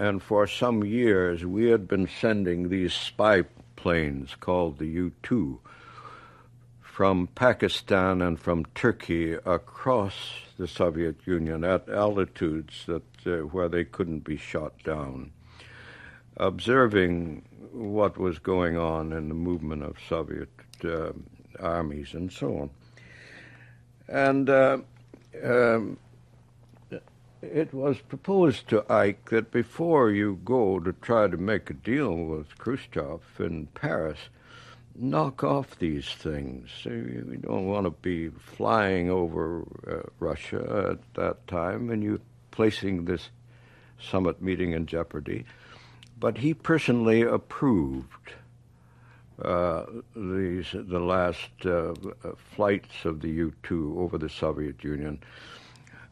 and for some years we had been sending these spy planes called the U 2 from Pakistan and from Turkey across the Soviet Union at altitudes that uh, where they couldn't be shot down, observing what was going on in the movement of Soviet uh, armies and so on. And uh, um, it was proposed to Ike that before you go to try to make a deal with Khrushchev in Paris, knock off these things. You don't want to be flying over uh, Russia at that time and you placing this summit meeting in jeopardy. But he personally approved uh, these, the last uh, flights of the U 2 over the Soviet Union.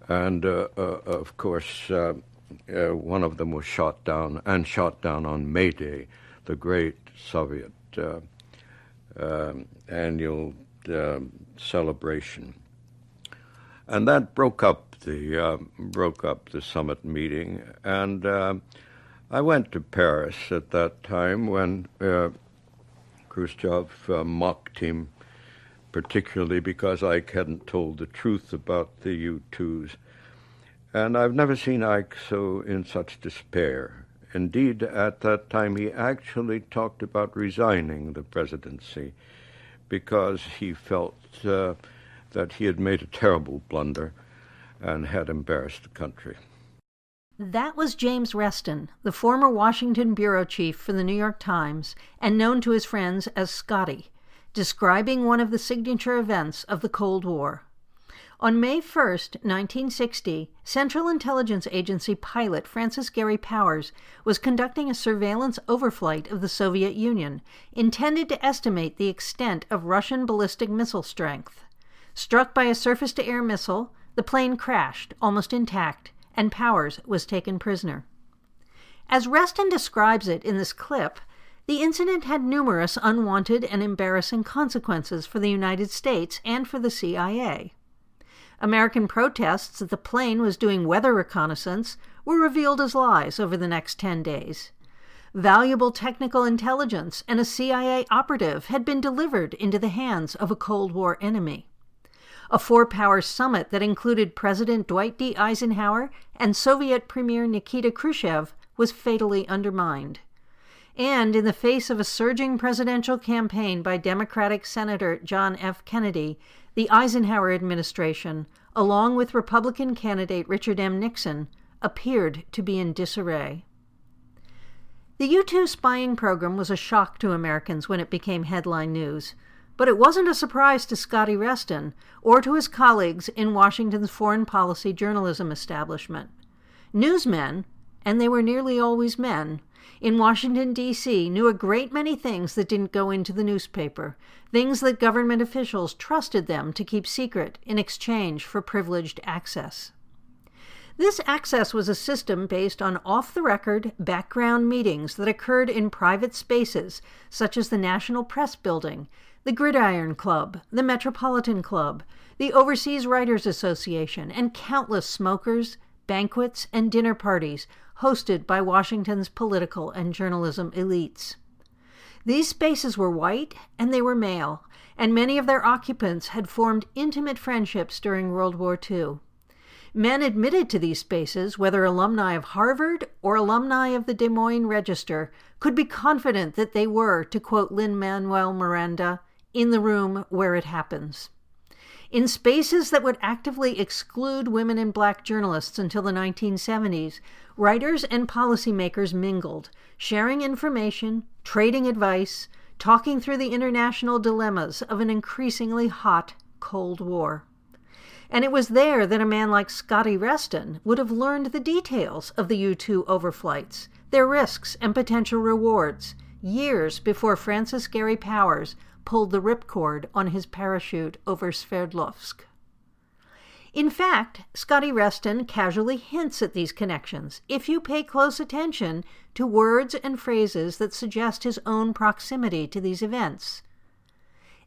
And uh, uh, of course, uh, one of them was shot down and shot down on May Day, the great Soviet um, annual um, celebration. And that broke up the uh, broke up the summit meeting, and I went to Paris at that time when Khrushchev mocked him particularly because Ike hadn't told the truth about the U 2s. And I've never seen Ike so in such despair. Indeed, at that time, he actually talked about resigning the presidency because he felt uh, that he had made a terrible blunder and had embarrassed the country. That was James Reston, the former Washington bureau chief for the New York Times and known to his friends as Scotty describing one of the signature events of the Cold War. On May 1, 1960, Central Intelligence Agency pilot Francis Gary Powers was conducting a surveillance overflight of the Soviet Union intended to estimate the extent of Russian ballistic missile strength. Struck by a surface to air missile, the plane crashed, almost intact, and Powers was taken prisoner. As Reston describes it in this clip, the incident had numerous unwanted and embarrassing consequences for the United States and for the CIA. American protests that the plane was doing weather reconnaissance were revealed as lies over the next 10 days. Valuable technical intelligence and a CIA operative had been delivered into the hands of a Cold War enemy. A four power summit that included President Dwight D. Eisenhower and Soviet Premier Nikita Khrushchev was fatally undermined. And in the face of a surging presidential campaign by Democratic Senator John F. Kennedy, the Eisenhower administration, along with Republican candidate Richard M. Nixon, appeared to be in disarray. The U 2 spying program was a shock to Americans when it became headline news, but it wasn't a surprise to Scotty Reston or to his colleagues in Washington's foreign policy journalism establishment. Newsmen, and they were nearly always men, in Washington, D.C., knew a great many things that didn't go into the newspaper, things that government officials trusted them to keep secret in exchange for privileged access. This access was a system based on off the record background meetings that occurred in private spaces such as the National Press Building, the Gridiron Club, the Metropolitan Club, the Overseas Writers Association, and countless smokers, banquets, and dinner parties hosted by Washington's political and journalism elites. These spaces were white and they were male, and many of their occupants had formed intimate friendships during World War II. Men admitted to these spaces, whether alumni of Harvard or alumni of the Des Moines Register, could be confident that they were, to quote Lin Manuel Miranda, in the room where it happens. In spaces that would actively exclude women and black journalists until the 1970s, writers and policymakers mingled, sharing information, trading advice, talking through the international dilemmas of an increasingly hot Cold War. And it was there that a man like Scotty Reston would have learned the details of the U 2 overflights, their risks and potential rewards, years before Francis Gary Powers pulled the ripcord on his parachute over Sverdlovsk. In fact, Scotty Reston casually hints at these connections if you pay close attention to words and phrases that suggest his own proximity to these events.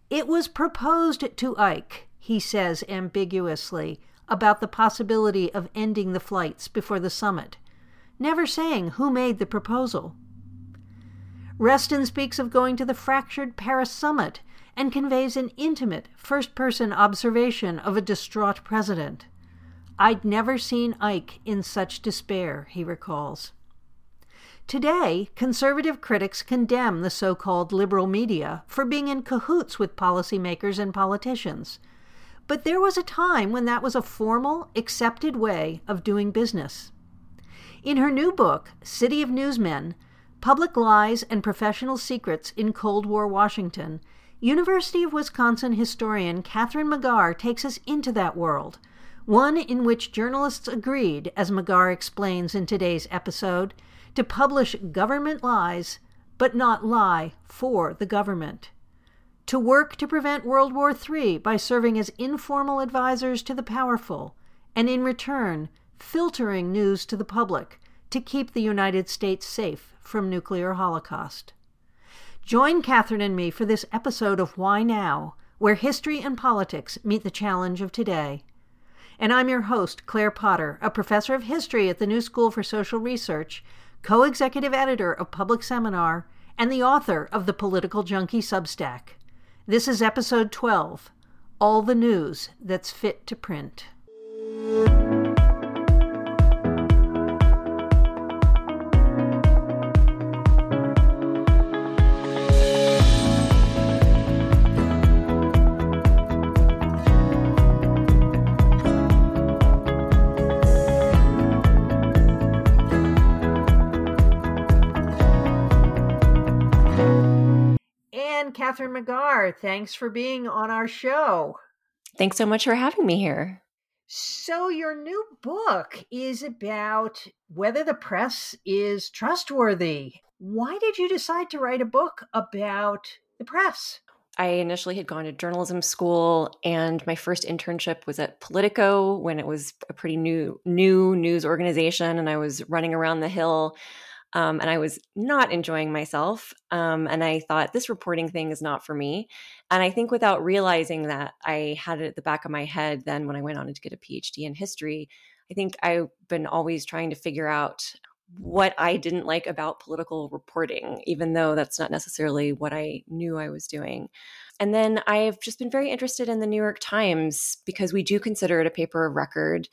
It was proposed to Ike, he says ambiguously, about the possibility of ending the flights before the summit. never saying who made the proposal. Reston speaks of going to the fractured Paris summit and conveys an intimate first person observation of a distraught president. I'd never seen Ike in such despair, he recalls. Today, conservative critics condemn the so called liberal media for being in cahoots with policymakers and politicians. But there was a time when that was a formal, accepted way of doing business. In her new book, City of Newsmen Public Lies and Professional Secrets in Cold War Washington, University of Wisconsin historian Kathryn McGarr takes us into that world, one in which journalists agreed, as McGarr explains in today's episode, to publish government lies, but not lie for the government. To work to prevent World War III by serving as informal advisors to the powerful, and in return, filtering news to the public to keep the United States safe from nuclear holocaust. Join Kathryn and me for this episode of Why Now, where history and politics meet the challenge of today. And I'm your host, Claire Potter, a professor of history at the New School for Social Research co executive editor of Public Seminar, and the author of the Political Junkie Substack. This is episode 12 All the News That's Fit to Print. Kathryn McGarr, thanks for being on our show. Thanks so much for having me here. So, your new book is about whether the press is trustworthy. Why did you decide to write a book about the press? I initially had gone to journalism school and my first internship was at Politico when it was a pretty new new news organization and I was running around the hill um, and I was not enjoying myself. Um, and I thought, this reporting thing is not for me. And I think without realizing that, I had it at the back of my head then when I went on to get a PhD in history. I think I've been always trying to figure out what I didn't like about political reporting, even though that's not necessarily what I knew I was doing. And then I've just been very interested in the New York Times because we do consider it a paper of record.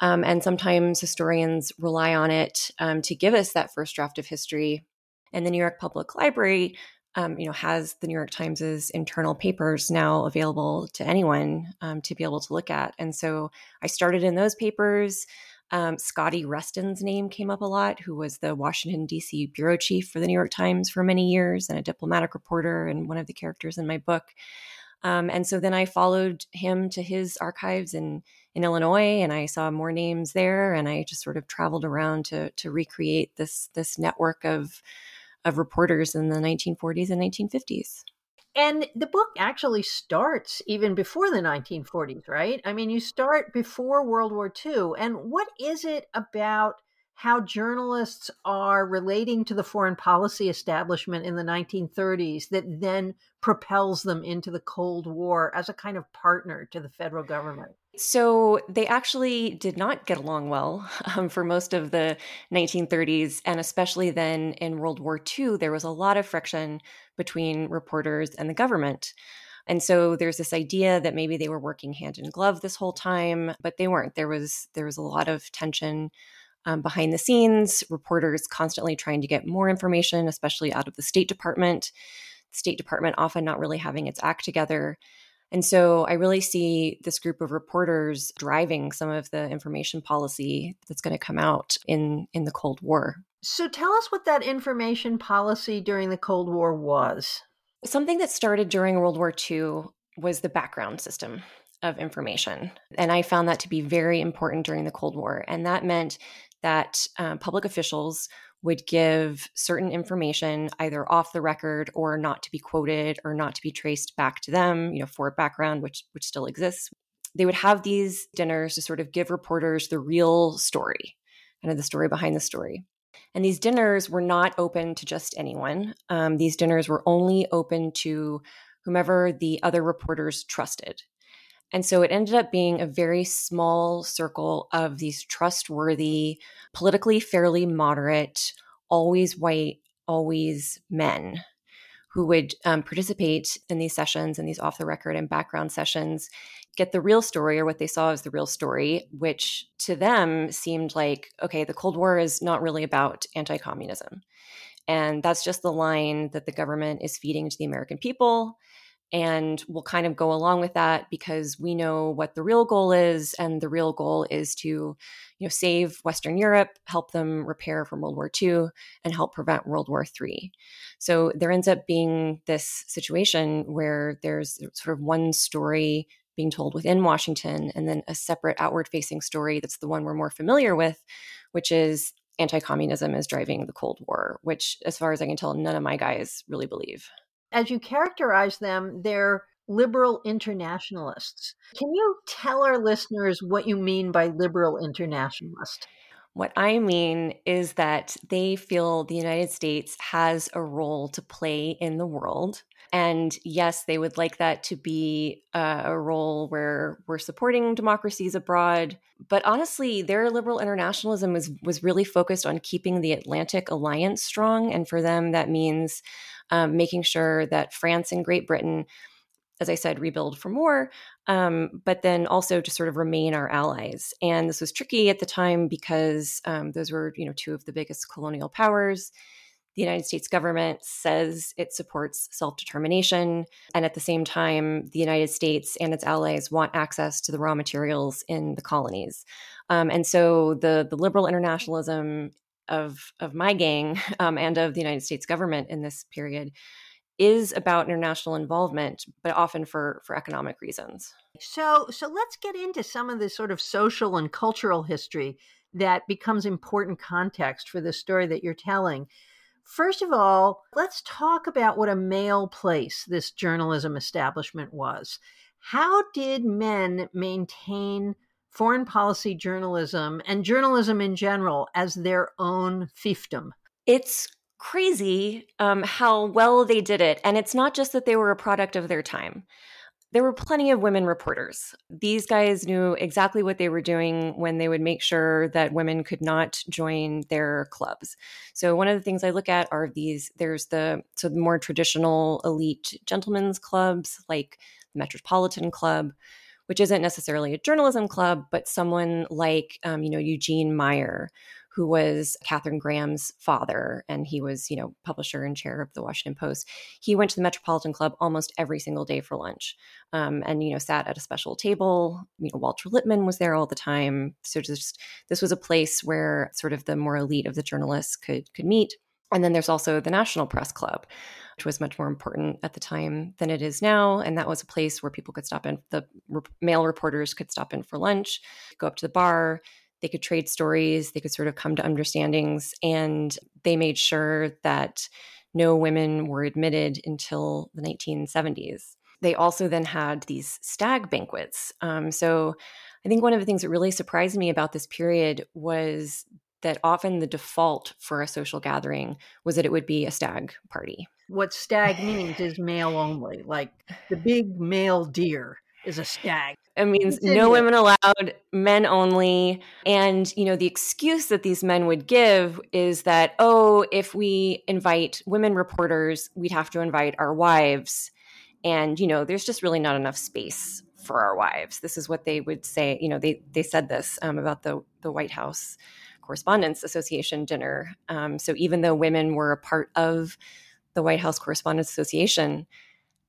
Um, and sometimes historians rely on it um, to give us that first draft of history. And the New York Public Library, um, you know, has the New York Times's internal papers now available to anyone um, to be able to look at. And so I started in those papers. Um, Scotty Reston's name came up a lot, who was the Washington, D.C. bureau chief for the New York Times for many years and a diplomatic reporter and one of the characters in my book. Um, and so then I followed him to his archives in in Illinois, and I saw more names there, and I just sort of traveled around to to recreate this this network of of reporters in the 1940s and 1950s. And the book actually starts even before the 1940s, right? I mean, you start before World War II. And what is it about how journalists are relating to the foreign policy establishment in the 1930s that then propels them into the Cold War as a kind of partner to the federal government? So they actually did not get along well um, for most of the 1930s. And especially then in World War II, there was a lot of friction between reporters and the government. And so there's this idea that maybe they were working hand in glove this whole time, but they weren't. There was there was a lot of tension um, behind the scenes, reporters constantly trying to get more information, especially out of the State Department. State Department often not really having its act together. And so I really see this group of reporters driving some of the information policy that's going to come out in, in the Cold War. So tell us what that information policy during the Cold War was. Something that started during World War II was the background system of information. And I found that to be very important during the Cold War. And that meant that um, public officials would give certain information either off the record or not to be quoted or not to be traced back to them, you know, for background, which which still exists. They would have these dinners to sort of give reporters the real story, kind of the story behind the story. And these dinners were not open to just anyone. Um, these dinners were only open to whomever the other reporters trusted. And so it ended up being a very small circle of these trustworthy, politically fairly moderate, always white, always men who would um, participate in these sessions and these off the record and background sessions get the real story or what they saw as the real story, which to them seemed like, okay, the Cold War is not really about anti communism. And that's just the line that the government is feeding to the American people. And we'll kind of go along with that because we know what the real goal is. And the real goal is to, you know, save Western Europe, help them repair from World War II, and help prevent World War III. So there ends up being this situation where there's sort of one story being told within Washington, and then a separate outward facing story that's the one we're more familiar with, which is anti communism is driving the Cold War, which, as far as I can tell, none of my guys really believe. As you characterize them, they're liberal internationalists. Can you tell our listeners what you mean by liberal internationalist? What I mean is that they feel the United States has a role to play in the world and yes, they would like that to be uh, a role where we're supporting democracies abroad. But honestly, their liberal internationalism was was really focused on keeping the Atlantic alliance strong, and for them, that means um, making sure that France and Great Britain, as I said, rebuild for more, um, but then also to sort of remain our allies. And this was tricky at the time because um, those were, you know, two of the biggest colonial powers the United States government says it supports self determination. And at the same time, the United States and its allies want access to the raw materials in the colonies. Um, and so the, the liberal internationalism of, of my gang um, and of the United States government in this period is about international involvement, but often for, for economic reasons. So, so let's get into some of the sort of social and cultural history that becomes important context for the story that you're telling. First of all, let's talk about what a male place this journalism establishment was. How did men maintain foreign policy journalism and journalism in general as their own fiefdom? It's crazy um, how well they did it. And it's not just that they were a product of their time there were plenty of women reporters. These guys knew exactly what they were doing when they would make sure that women could not join their clubs. So one of the things I look at are these there's the so the more traditional elite gentlemen's clubs like the Metropolitan Club, which isn't necessarily a journalism club, but someone like um, you know Eugene Meyer who was Katharine Graham's father, and he was, you know, publisher and chair of the Washington Post. He went to the Metropolitan Club almost every single day for lunch, um, and you know, sat at a special table. You know, Walter Lippmann was there all the time. So just this was a place where sort of the more elite of the journalists could could meet. And then there's also the National Press Club, which was much more important at the time than it is now. And that was a place where people could stop in. The re- male reporters could stop in for lunch, go up to the bar, they could trade stories, they could sort of come to understandings, and they made sure that no women were admitted until the 1970s. They also then had these stag banquets. Um, so I think one of the things that really surprised me about this period was that often the default for a social gathering was that it would be a stag party. What stag means is male only, like the big male deer is a stag. It means no women allowed, men only. And, you know, the excuse that these men would give is that, oh, if we invite women reporters, we'd have to invite our wives. And, you know, there's just really not enough space for our wives. This is what they would say. You know, they, they said this um, about the, the White House Correspondents Association dinner. Um, so even though women were a part of the White House Correspondents Association,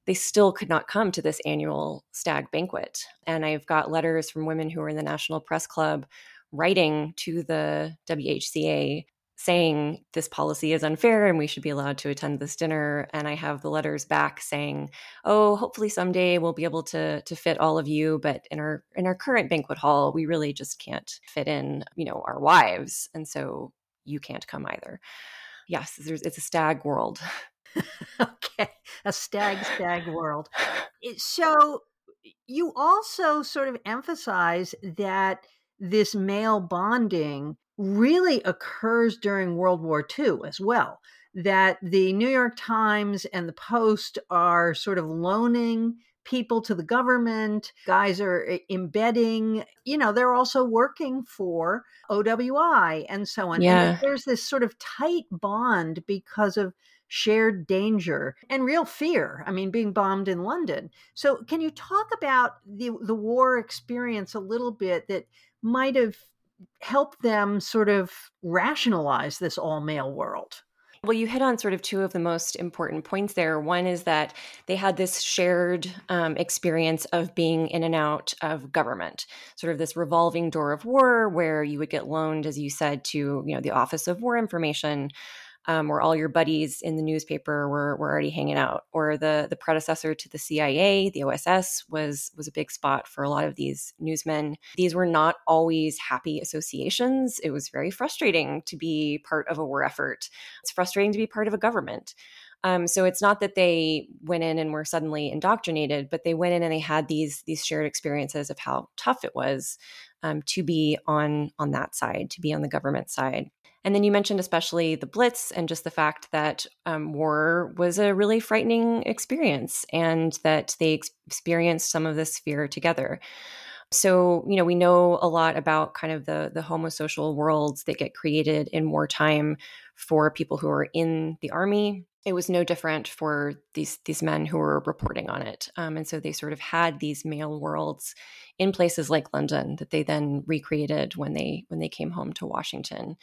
they still could not come to this annual stag banquet. And I've got letters from women who are in the National Press Club writing to the WHCA saying this policy is unfair and we should be allowed to attend this dinner. And i have the letters back saying oh hopefully someday we'll be able to to fit all of you but in our in our current banquet hall we really just can't fit in you know our wives and so you can't come either. Yes it's a stag world okay, a stag stag world. Eh, so you also sort of emphasize that this male bonding really occurs during World War II as well. That the New York Times and the Post are sort of loaning people to the government. Guys are eh, embedding, you know, they're also working for OWI and so on. Yeah. And there's this sort of tight bond because of shared danger and real fear. I mean, being bombed in London. So, can you talk about the the war experience a little bit that might have helped them sort of rationalize this all male world? Well, you hit on sort of two of the most important points there. One is that they had this shared um, experience of being in and out of government, sort of this revolving door of war where you would get loaned, as you said, to you know the Office of War Information um, where all your buddies in the newspaper were, were already hanging out, or the the predecessor to the CIA, the OSS, was was a big spot for a lot of these newsmen. These were not always happy associations. It was very frustrating to be part of a war effort. It's frustrating to be part of a government. Um, so it's not that they went in and were suddenly indoctrinated, but they went in and they had these these shared experiences of how tough it was um, to be on on that side, to be on the government side. And then you mentioned especially the Blitz and just the fact that um, war was a really frightening experience and that they ex- experienced some of this fear together. So, you know, we know a lot about kind of the the homosocial worlds that get created in wartime for people who are in the army. It was no different for these these men who were reporting on it, um, and so they sort of had these male worlds in places like London that they then recreated when they when they came home to Washington.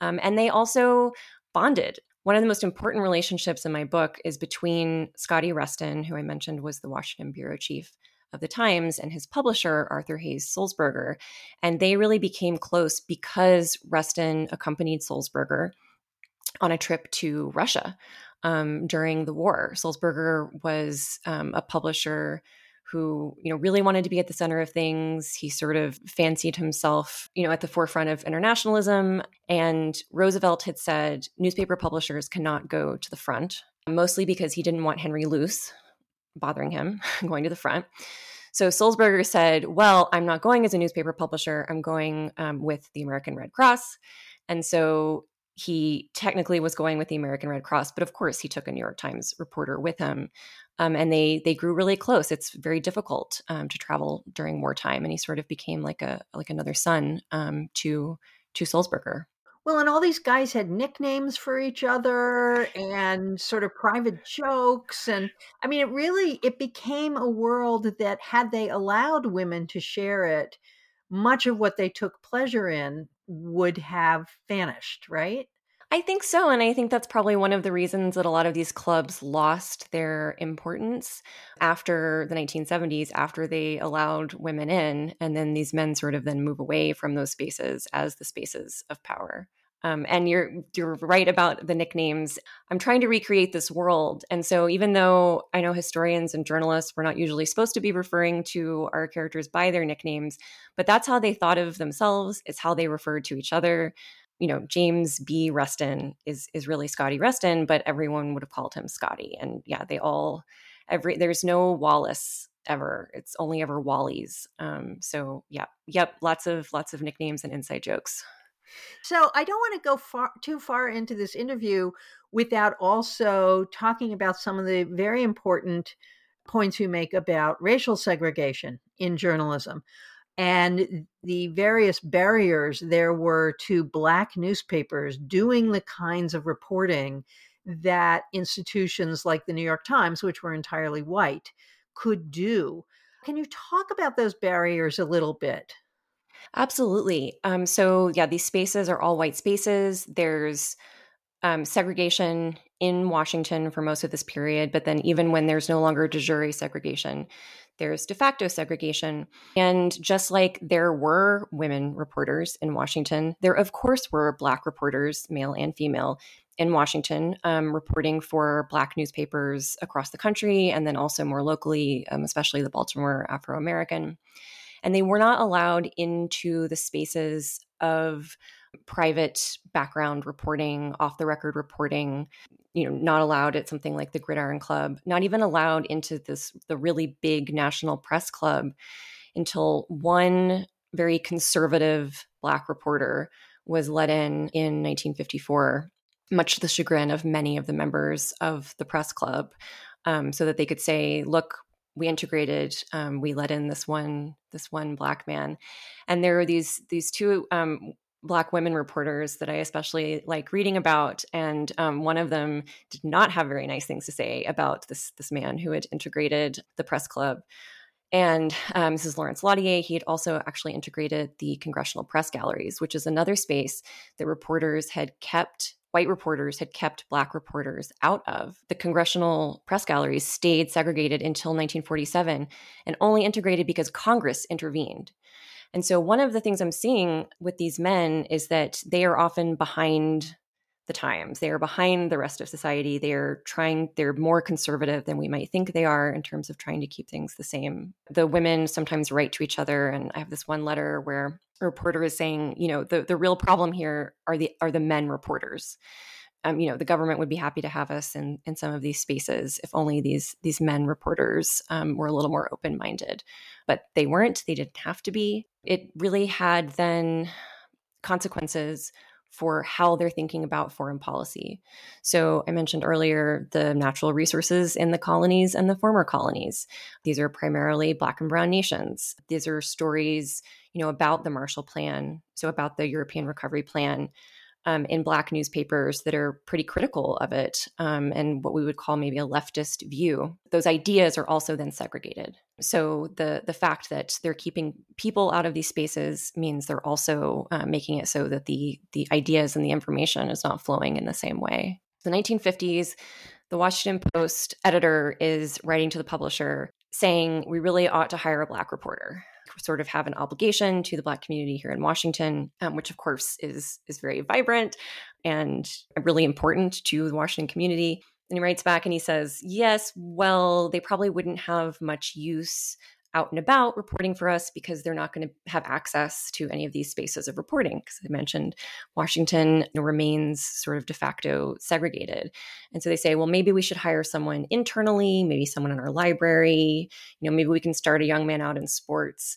Um, and they also bonded. One of the most important relationships in my book is between Scotty Reston, who I mentioned was the Washington bureau chief of the Times, and his publisher, Arthur Hays Sulzberger. And they really became close because Reston accompanied Sulzberger on a trip to Russia um, during the war. Sulzberger was um, a publisher who you know really wanted to be at the center of things he sort of fancied himself you know at the forefront of internationalism and roosevelt had said newspaper publishers cannot go to the front mostly because he didn't want henry luce bothering him going to the front so Sulzberger said, Well, I'm not going as a newspaper publisher. I'm going um, with the American Red Cross. And so he technically was going with the American Red Cross, but of course he took a New York Times reporter with him um, and they they grew really close. It's very difficult um, to travel during wartime, and he sort of became like a like another son um, to to Sulzberger. Well, and all these guys had nicknames for each other and sort of private jokes and I mean it really it became a world that had they allowed women to share it, much of what they took pleasure in would have vanished, right? I think so. And I think that's probably one of the reasons that a lot of these clubs lost their importance after the 1970s, after they allowed women in. And then these men sort of then move away from those spaces as the spaces of power. Um, and you're you're right about the nicknames. I'm trying to recreate this world, and so even though I know historians and journalists were not usually supposed to be referring to our characters by their nicknames, but that's how they thought of themselves. It's how they referred to each other you know, James B. Reston is is really Scotty Reston, but everyone would have called him Scotty. And yeah, they all every there's no Wallace ever. It's only ever Wally's. Um, so yeah, yep, lots of lots of nicknames and inside jokes. So I don't want to go far too far into this interview without also talking about some of the very important points you make about racial segregation in journalism and the various barriers there were to black newspapers doing the kinds of reporting that institutions like the New York Times, which were entirely white, could do. Can you talk about those barriers a little bit? Absolutely. Um, so, yeah, these spaces are all white spaces. There's um, segregation in Washington for most of this period, but then even when there's no longer de jure segregation, there's de facto segregation. And just like there were women reporters in Washington, there, of course, were Black reporters, male and female, in Washington, um, reporting for Black newspapers across the country and then also more locally, um, especially the Baltimore Afro American. And they were not allowed into the spaces of private background reporting, off the record reporting, you know, not allowed at something like the Gridiron Club, not even allowed into this the really big national press club until one very conservative black reporter was let in in 1954 much to the chagrin of many of the members of the press club um, so that they could say look we integrated um, we let in this one this one black man and there are these these two um, black women reporters that i especially like reading about and um, one of them did not have very nice things to say about this this man who had integrated the press club and um, this is Lawrence Lautier. He had also actually integrated the congressional press galleries, which is another space that reporters had kept white reporters had kept black reporters out of. The congressional press galleries stayed segregated until 1947 and only integrated because Congress intervened. And so, one of the things I'm seeing with these men is that they are often behind the times. They are behind the rest of society. They're trying, they're more conservative than we might think they are in terms of trying to keep things the same. The women sometimes write to each other. And I have this one letter where a reporter is saying, you know, the, the real problem here are the are the men reporters. Um, you know, the government would be happy to have us in in some of these spaces if only these these men reporters um, were a little more open minded, but they weren't. They didn't have to be. It really had then consequences for how they're thinking about foreign policy. So, I mentioned earlier the natural resources in the colonies and the former colonies. These are primarily Black and Brown nations. These are stories, you know, about the Marshall Plan, so about the European Recovery Plan, um, in Black newspapers that are pretty critical of it um, and what we would call maybe a leftist view. Those ideas are also then segregated. So the the fact that they're keeping people out of these spaces means they're also uh, making it so that the the ideas and the information is not flowing in the same way. The 1950s, the Washington Post editor is writing to the publisher saying we really ought to hire a black reporter sort of have an obligation to the Black community here in Washington, um, which of course is is very vibrant and really important to the Washington community. And he writes back and he says, "Yes, well, they probably wouldn't have much use." Out and about reporting for us because they're not going to have access to any of these spaces of reporting. Because I mentioned Washington remains sort of de facto segregated. And so they say, well, maybe we should hire someone internally, maybe someone in our library, you know, maybe we can start a young man out in sports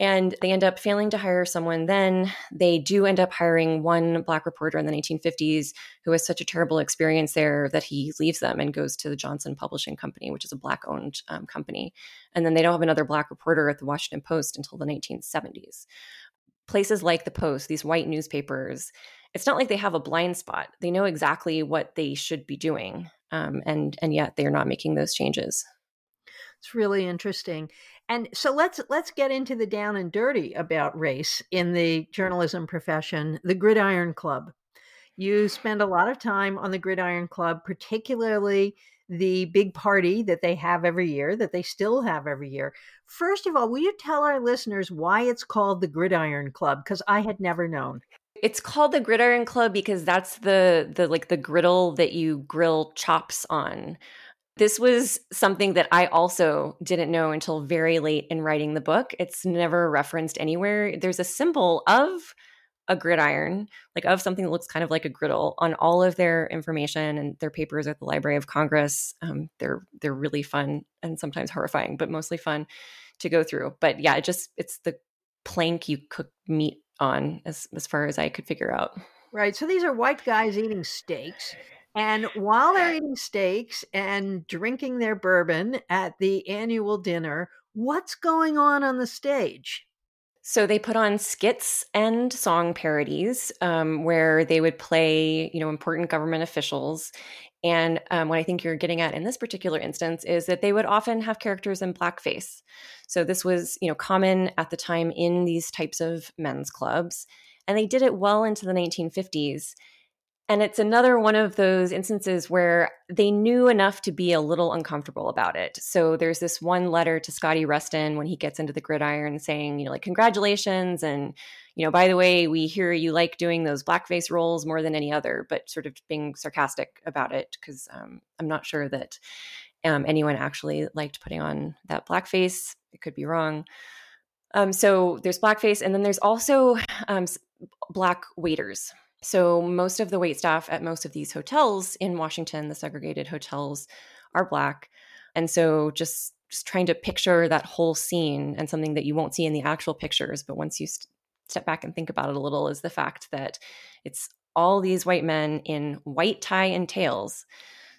and they end up failing to hire someone then. They do end up hiring one black reporter in the 1950s who has such a terrible experience there that he leaves them and goes to the johnson publishing company which is a black owned um, company. And then they don't have another black reporter at the washington post until the 1970s places like the post these white newspapers it's not like they have a blind spot. They know exactly what they should be doing um, and and yet they are not making those changes. It's really interesting. And so let's let's get into the down and dirty about race in the journalism profession, the Gridiron Club. You spend a lot of time on the Gridiron Club, particularly the big party that they have every year, that they still have every year. First of all, will you tell our listeners why it's called the Gridiron Club? Because I had never known. It's called the Gridiron Club because that's the the like the griddle that you grill chops on. This was something that I also didn't know until very late in writing the book. It's never referenced anywhere. There's a symbol of a gridiron, like of something that looks kind of like a griddle, on all of their information and their papers at the Library of Congress. Um, they're they're really fun and sometimes horrifying, but mostly fun to go through. But yeah, it just it's the plank you cook meat on, as as far as I could figure out. Right. So these are white guys eating steaks. And while they're eating steaks and drinking their bourbon at the annual dinner, what's going on on the stage? So they put on skits and song parodies um, where they would play, you know, important government officials. And um, what I think you're getting at in this particular instance is that they would often have characters in blackface. So this was, you know, common at the time in these types of men's clubs, and they did it well into the 1950s. And it's another one of those instances where they knew enough to be a little uncomfortable about it. So there's this one letter to Scotty Reston when he gets into the gridiron saying, you know, like, congratulations. And, you know, by the way, we hear you like doing those blackface roles more than any other, but sort of being sarcastic about it because um, I'm not sure that um, anyone actually liked putting on that blackface. It could be wrong. Um, so there's blackface, and then there's also um, black waiters so, most of the wait staff at most of these hotels in Washington, the segregated hotels, are Black. And so, just, just trying to picture that whole scene and something that you won't see in the actual pictures, but once you st- step back and think about it a little, is the fact that it's all these white men in white tie and tails.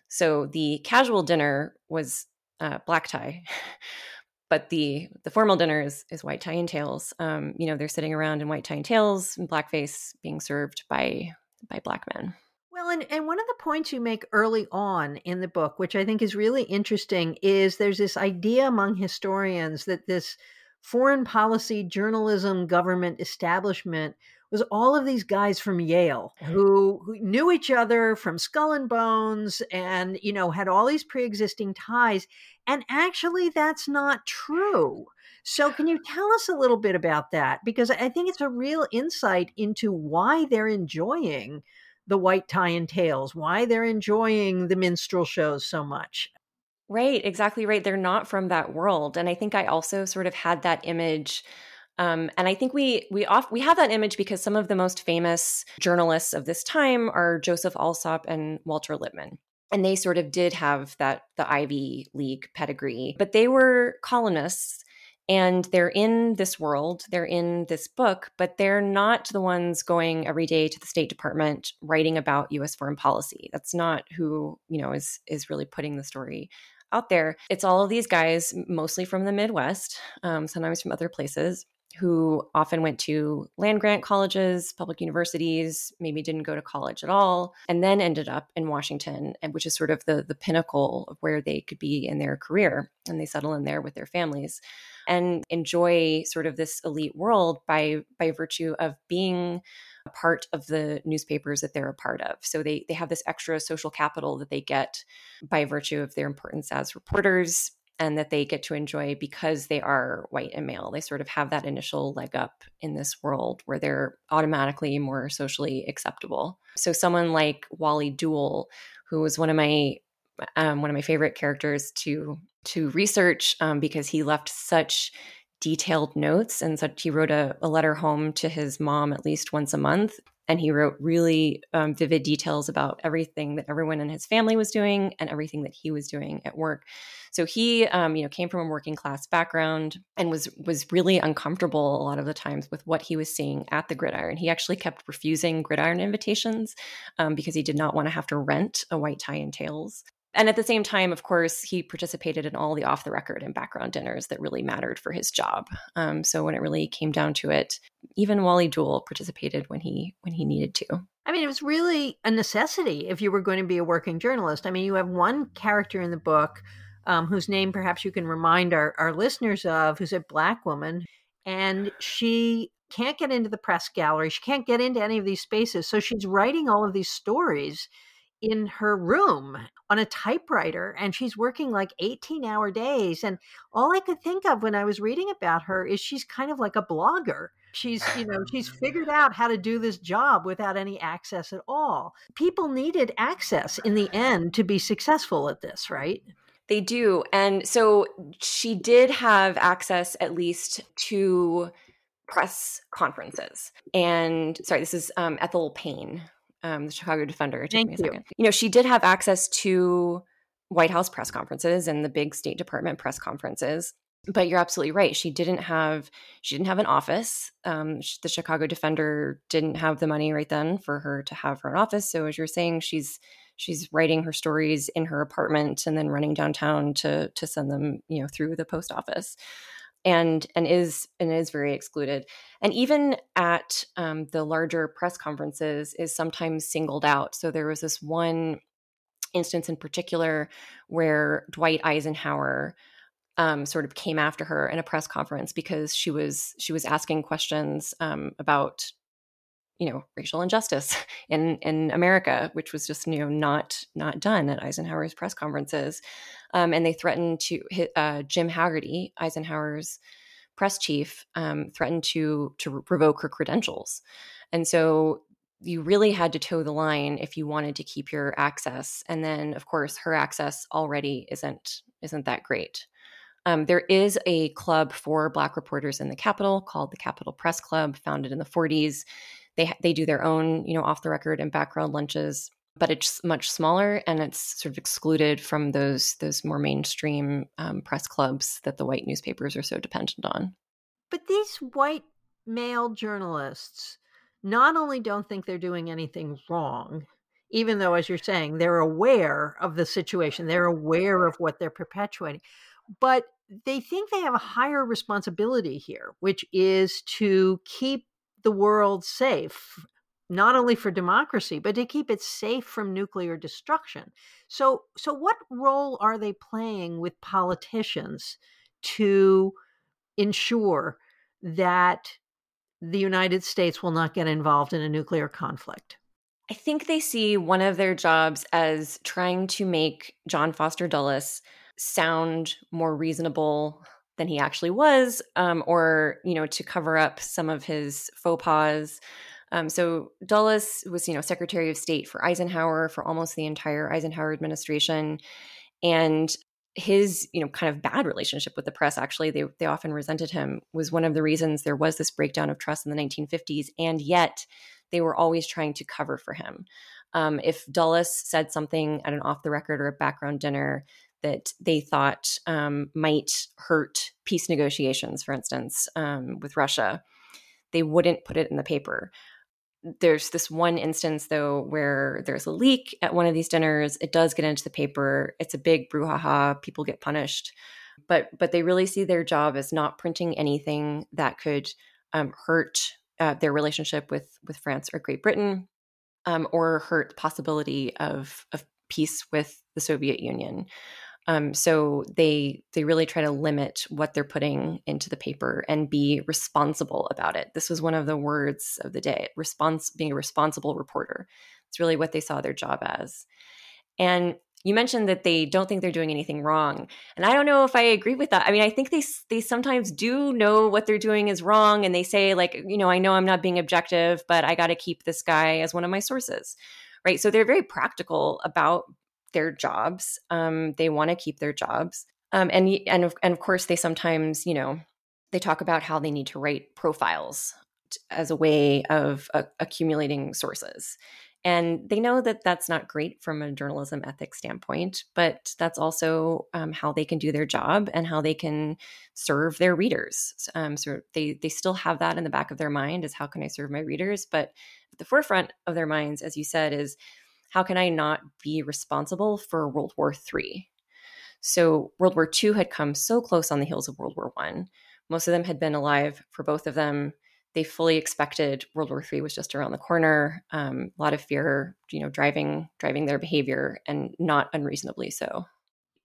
So, the casual dinner was uh, black tie. but the the formal dinner is, is white tie and tails. Um, you know, they're sitting around in white tie and tails and blackface being served by by black men. Well, and, and one of the points you make early on in the book, which I think is really interesting, is there's this idea among historians that this foreign policy, journalism, government establishment was all of these guys from Yale who, who, knew each other from Skull and Bones and, you know, had all these pre existing ties. And actually, that's not true. So, can you tell us a little bit about that? Because I think it's a real insight into why they're enjoying the white tie and tails, why they're enjoying the minstrel shows so much. Right, exactly right. They're not from that world. And I think I also sort of had that image um, and I think we we off we have that image because some of the most famous journalists of this time are Joseph Alsop and Walter Lippmann. And they sort of did have that the Ivy League pedigree, but they were columnists and they're in this world, they're in this book, but they're not the ones going every day to the State Department writing about US foreign policy. That's not who, you know, is is really putting the story out there. It's all of these guys, mostly from the Midwest, um, sometimes from other places, who often went to land grant colleges, public universities, maybe didn't go to college at all, and then ended up in Washington, and which is sort of the the pinnacle of where they could be in their career. And they settle in there with their families and enjoy sort of this elite world by by virtue of being a part of the newspapers that they're a part of. So they they have this extra social capital that they get by virtue of their importance as reporters and that they get to enjoy because they are white and male. They sort of have that initial leg up in this world where they're automatically more socially acceptable. So someone like Wally Deuel, who was one of my um, one of my favorite characters to to research um, because he left such detailed notes and such he wrote a, a letter home to his mom at least once a month and he wrote really um, vivid details about everything that everyone in his family was doing and everything that he was doing at work. So he, um, you know, came from a working class background and was was really uncomfortable a lot of the times with what he was seeing at the Gridiron. He actually kept refusing Gridiron invitations um, because he did not want to have to rent a white tie and tails and at the same time, of course, he participated in all the off the record and background dinners that really mattered for his job. Um, so when it really came down to it, even Wally Deuel participated when he when he needed to. I mean, it was really a necessity if you were going to be a working journalist. I mean, you have one character in the book um, whose name perhaps you can remind our, our listeners of, who's a black woman, and she can't get into the press gallery. She can't get into any of these spaces. So she's writing all of these stories in her room on a typewriter and she's working like 18 hour days and all i could think of when i was reading about her is she's kind of like a blogger. She's you know she's figured out how to do this job without any access at all. People needed access in the end to be successful at this right? They do and so she did have access at least to press conferences and sorry this is um, ethel payne um, the Chicago Defender. Thank me a second. You know, she did have access to White House press conferences and the big State Department press conferences. But you're absolutely right. She didn't have she didn't have an office. Um, the Chicago Defender didn't have the money right then for her to have her own office. So as you're saying, she's she's writing her stories in her apartment and then running downtown to to send them you know through the post office and and is and is very excluded. And even at um, the larger press conferences is sometimes singled out. So there was this one instance in particular where dwight eisenhower um, sort of came after her in a press conference because she was she was asking questions um, about you know racial injustice in in America, which was just you know not not done at Eisenhower's press conferences, um, and they threatened to hit uh, Jim Hagerty, Eisenhower's press chief, um, threatened to to revoke her credentials, and so you really had to toe the line if you wanted to keep your access, and then of course her access already isn't isn't that great. Um, there is a club for Black reporters in the Capitol called the Capitol Press Club, founded in the 40s. They they do their own, you know, off the record and background lunches, but it's much smaller and it's sort of excluded from those those more mainstream um, press clubs that the white newspapers are so dependent on. But these white male journalists not only don't think they're doing anything wrong even though, as you're saying, they're aware of the situation, they're aware of what they're perpetuating. But they think they have a higher responsibility here, which is to keep the world safe, not only for democracy, but to keep it safe from nuclear destruction. So, so what role are they playing with politicians to ensure that the United States will not get involved in a nuclear conflict? I think they see one of their jobs as trying to make John Foster Dulles sound more reasonable than he actually was, um, or you know, to cover up some of his faux pas. Um, so Dulles was, you know, Secretary of State for Eisenhower for almost the entire Eisenhower administration, and his, you know, kind of bad relationship with the press. Actually, they they often resented him. Was one of the reasons there was this breakdown of trust in the 1950s, and yet they were always trying to cover for him. Um, if Dulles said something at an off the record or a background dinner that they thought um, might hurt peace negotiations, for instance, um, with Russia, they wouldn't put it in the paper. There's this one instance, though, where there's a leak at one of these dinners. It does get into the paper. It's a big brouhaha. People get punished, but but they really see their job as not printing anything that could um, hurt uh, their relationship with with France or Great Britain, um, or hurt the possibility of of peace with the Soviet Union. Um, so they they really try to limit what they're putting into the paper and be responsible about it. This was one of the words of the day: response, being a responsible reporter. It's really what they saw their job as. And you mentioned that they don't think they're doing anything wrong, and I don't know if I agree with that. I mean, I think they they sometimes do know what they're doing is wrong, and they say like, you know, I know I'm not being objective, but I got to keep this guy as one of my sources, right? So they're very practical about their jobs. Um, they want to keep their jobs. Um, and and of, and of course, they sometimes, you know, they talk about how they need to write profiles as a way of uh, accumulating sources. And they know that that's not great from a journalism ethics standpoint, but that's also um, how they can do their job and how they can serve their readers. Um, so they they still have that in the back of their mind: is how can I serve my readers? But at the forefront of their minds, as you said, is how can I not be responsible for World War III? So World War II had come so close on the heels of World War One. Most of them had been alive for both of them. They fully expected World War III was just around the corner. Um, a lot of fear, you know, driving driving their behavior, and not unreasonably so.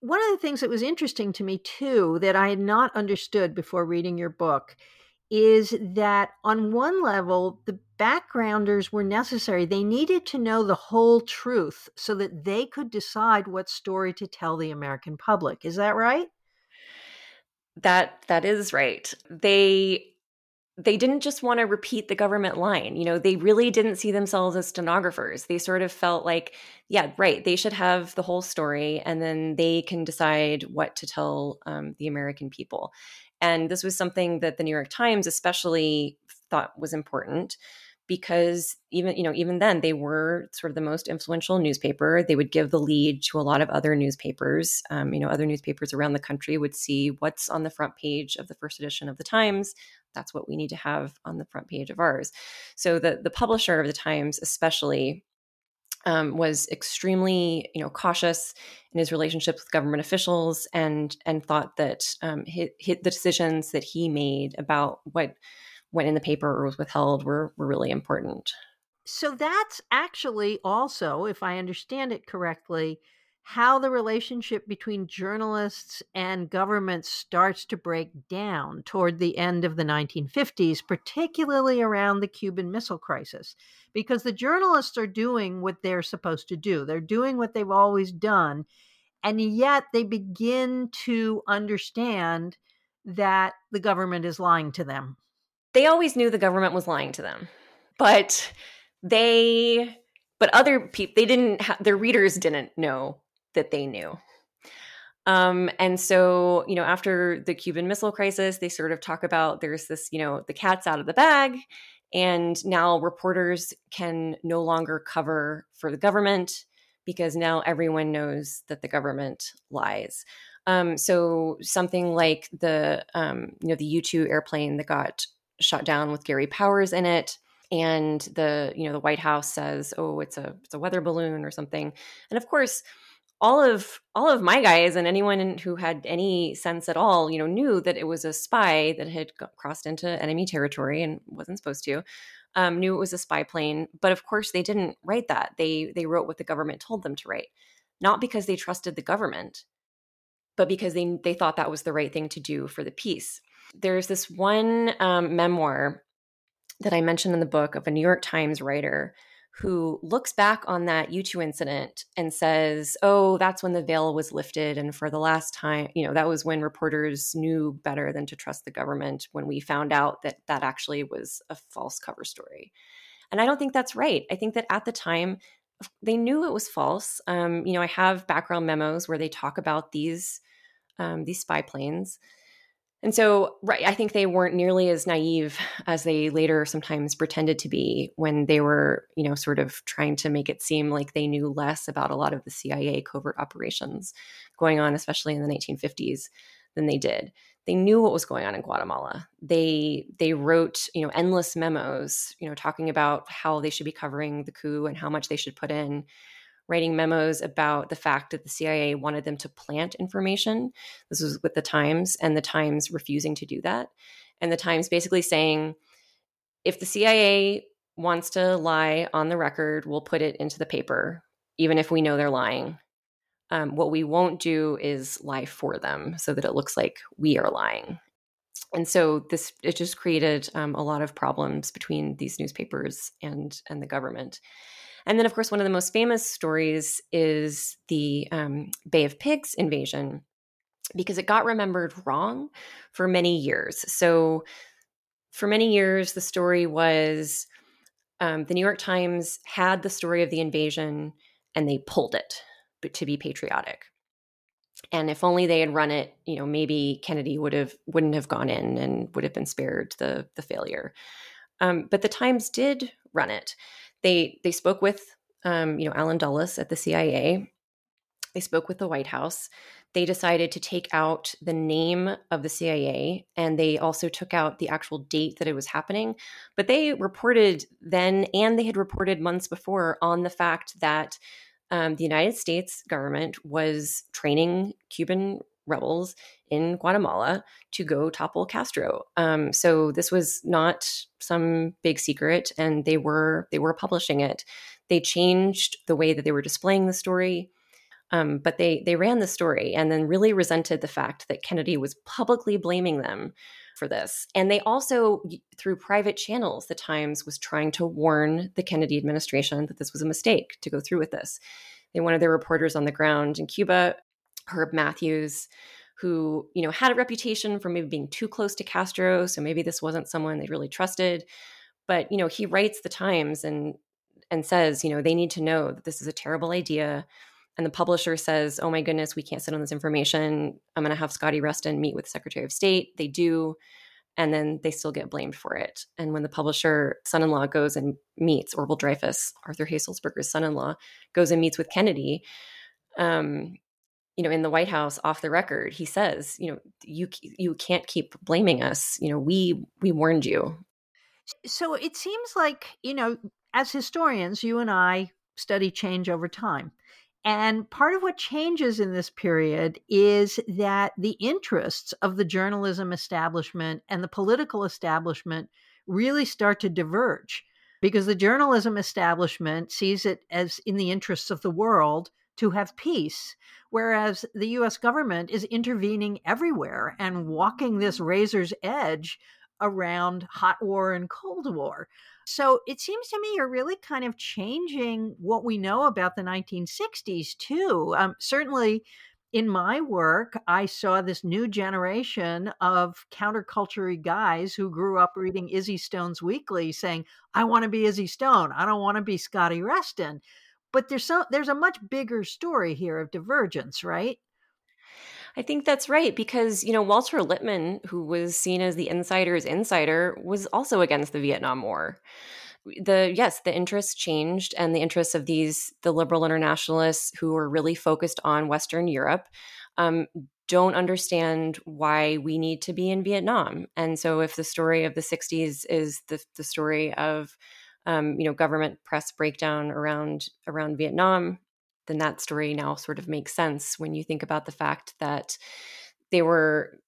One of the things that was interesting to me too, that I had not understood before reading your book, is that on one level, the backgrounders were necessary. They needed to know the whole truth so that they could decide what story to tell the American public. Is that right? That that is right. They they didn't just want to repeat the government line. You know, they really didn't see themselves as stenographers. They sort of felt like, yeah, right, they should have the whole story and then they can decide what to tell um, the American people. And this was something that the New York Times especially thought was important because even you know even then they were sort of the most influential newspaper. They would give the lead to a lot of other newspapers. Um, you know other newspapers around the country would see what's on the front page of the first edition of the times. That's what we need to have on the front page of ours. So the the publisher of the times especially um, was extremely, you know, cautious in his relationships with government officials, and and thought that um, hit, hit the decisions that he made about what went in the paper or was withheld were were really important. So that's actually also, if I understand it correctly, how the relationship between journalists and government starts to break down toward the end of the 1950s, particularly around the Cuban Missile Crisis, because the journalists are doing what they're supposed to do. They're doing what they've always done, and yet they begin to understand that the government is lying to them. They always knew the government was lying to them, but they but other people they didn't ha- their readers didn't know that they knew. Um, and so, you know, after the Cuban Missile Crisis, they sort of talk about there's this, you know, the cat's out of the bag, and now reporters can no longer cover for the government because now everyone knows that the government lies. Um, so something like the, um, you know, the U two airplane that got shot down with Gary Powers in it and the you know the white house says oh it's a it's a weather balloon or something. And of course all of all of my guys and anyone who had any sense at all you know knew that it was a spy that had crossed into enemy territory and wasn't supposed to um, knew it was a spy plane. But of course they didn't write that. They they wrote what the government told them to write. Not because they trusted the government but because they they thought that was the right thing to do for the peace there's this one um, memoir that I mentioned in the book of a New York Times writer who looks back on that U2 incident and says, Oh, that's when the veil was lifted. And for the last time, you know, that was when reporters knew better than to trust the government when we found out that that actually was a false cover story. And I don't think that's right. I think that at the time, they knew it was false. Um, you know, I have background memos where they talk about these um, these spy planes. And so, right, I think they weren't nearly as naive as they later sometimes pretended to be when they were, you know, sort of trying to make it seem like they knew less about a lot of the CIA covert operations going on, especially in the 1950s, than they did. They knew what was going on in Guatemala. They they wrote, you know, endless memos, you know, talking about how they should be covering the coup and how much they should put in writing memos about the fact that the CIA wanted them to plant information. This was with the Times, and the Times refusing to do that. And the Times basically saying, if the CIA wants to lie on the record, we'll put it into the paper, even if we know they're lying. Um, what we won't do is lie for them so that it looks like we are lying. And so this it just created um, a lot of problems between these newspapers and and the government. And then, of course, one of the most famous stories is the um, Bay of Pigs invasion, because it got remembered wrong for many years. So, for many years, the story was um, the New York Times had the story of the invasion and they pulled it to be patriotic. And if only they had run it, you know, maybe Kennedy would have wouldn't have gone in and would have been spared the the failure. Um, but the Times did run it. They they spoke with um, you know Allen Dulles at the CIA. They spoke with the White House. They decided to take out the name of the CIA and they also took out the actual date that it was happening. But they reported then, and they had reported months before on the fact that um, the United States government was training Cuban rebels in Guatemala to go topple Castro. Um, so this was not some big secret, and they were they were publishing it. They changed the way that they were displaying the story, um, but they they ran the story and then really resented the fact that Kennedy was publicly blaming them for this. And they also, through private channels, the Times was trying to warn the Kennedy administration that this was a mistake to go through with this. They wanted their reporters on the ground in Cuba, Herb Matthews, who you know had a reputation for maybe being too close to Castro, so maybe this wasn't someone they really trusted. But you know, he writes the Times and and says, you know, they need to know that this is a terrible idea. And the publisher says, "Oh my goodness, we can't sit on this information. I'm going to have Scotty Reston meet with Secretary of State." They do, and then they still get blamed for it. And when the publisher son-in-law goes and meets Orvil Dryfoos, Arthur Hays Sulzberger's son-in-law, goes and meets with Kennedy, um, you know in the white house off the record he says you know you you can't keep blaming us. You know we we warned you. So it seems like you know as historians you and i study change over time. And part of what changes in this period is that the interests of the journalism establishment and the political establishment really start to diverge because the journalism establishment sees it as in the interests of the world to have peace, whereas the US government is intervening everywhere and walking this razor's edge around hot war and cold war. So it seems to me you're really kind of changing what we know about the 1960s, too. Um, certainly, in my work, I saw this new generation of counterculture guys who grew up reading Izzy Stone's Weekly saying, I want to be Izzy Stone. I don't want to be Scotty Reston but there's so there's a much bigger story here of divergence, right? I think that's right because you know Walter Lippmann, who was seen as the insider's insider, was also against the Vietnam War. The yes, the interests changed, and the interests of these the liberal internationalists who were really focused on Western Europe um, don't understand why we need to be in Vietnam. And so, if the story of the 60s is the, the story of um, you know government press breakdown around around Vietnam, then that story now sort of makes sense when you think about the fact that they were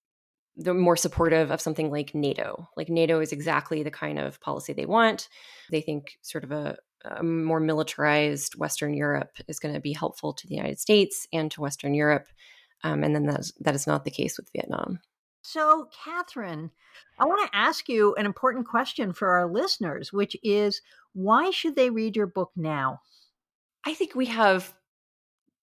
the more supportive of something like NATO. Like NATO is exactly the kind of policy they want. They think sort of a, a more militarized Western Europe is going to be helpful to the United States and to Western Europe. Um, and then that that is not the case with Vietnam. So, Kathryn, I want to ask you an important question for our listeners, which is why should they read your book now? I think we have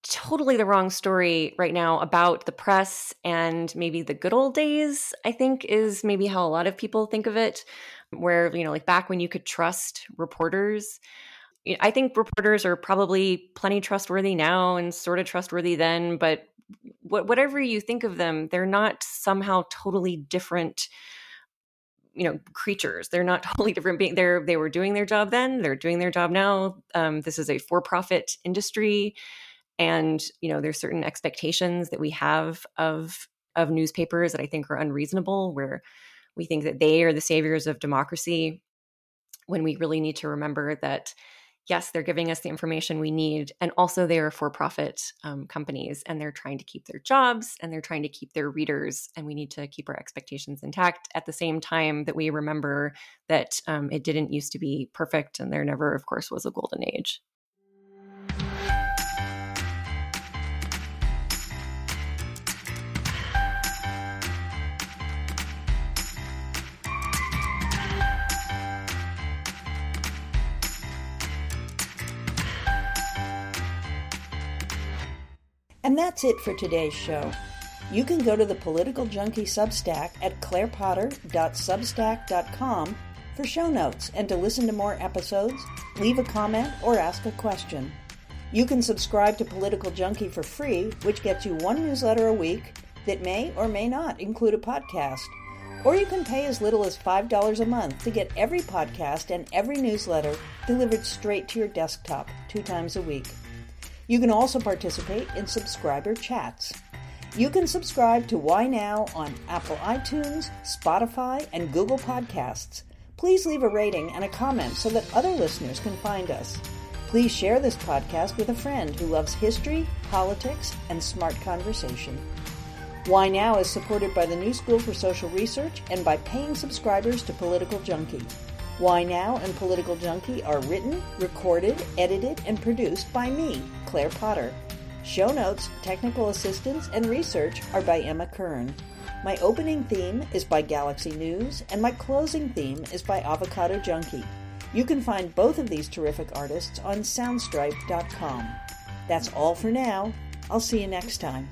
totally the wrong story right now about the press and maybe the good old days, I think is maybe how a lot of people think of it, where, you know, like back when you could trust reporters. I think reporters are probably plenty trustworthy now and sort of trustworthy then, but whatever you think of them, they're not somehow totally different you know creatures. They're not totally different being they're they were doing their job then they're doing their job now. Um, this is a for-profit industry and you know there's certain expectations that we have of of newspapers that i think are unreasonable where we think that they are the saviors of democracy when we really need to remember that yes they're giving us the information we need and also they are for-profit um, companies and they're trying to keep their jobs and they're trying to keep their readers and we need to keep our expectations intact. At the same time that we remember that um, it didn't used to be perfect and there never of course was a golden age And that's it for today's show. You can go to the Political Junkie Substack at clairepotter.substack.com for show notes and to listen to more episodes, leave a comment, or ask a question. You can subscribe to Political Junkie for free, which gets you one newsletter a week that may or may not include a podcast. Or you can pay as little as $5 a month to get every podcast and every newsletter delivered straight to your desktop two times a week. You can also participate in subscriber chats. You can subscribe to Why Now on Apple iTunes, Spotify, and Google Podcasts. Please leave a rating and a comment so that other listeners can find us. Please share this podcast with a friend who loves history, politics, and smart conversation. Why Now is supported by the New School for Social Research and by paying subscribers to Political Junkie. Why Now and Political Junkie are written, recorded, edited, and produced by me, Claire Potter. Show notes, technical assistance, and research are by Emma Kern. My opening theme is by Galaxy News, and my closing theme is by Avocado Junkie. You can find both of these terrific artists on soundstripe.com. That's all for now. I'll see you next time.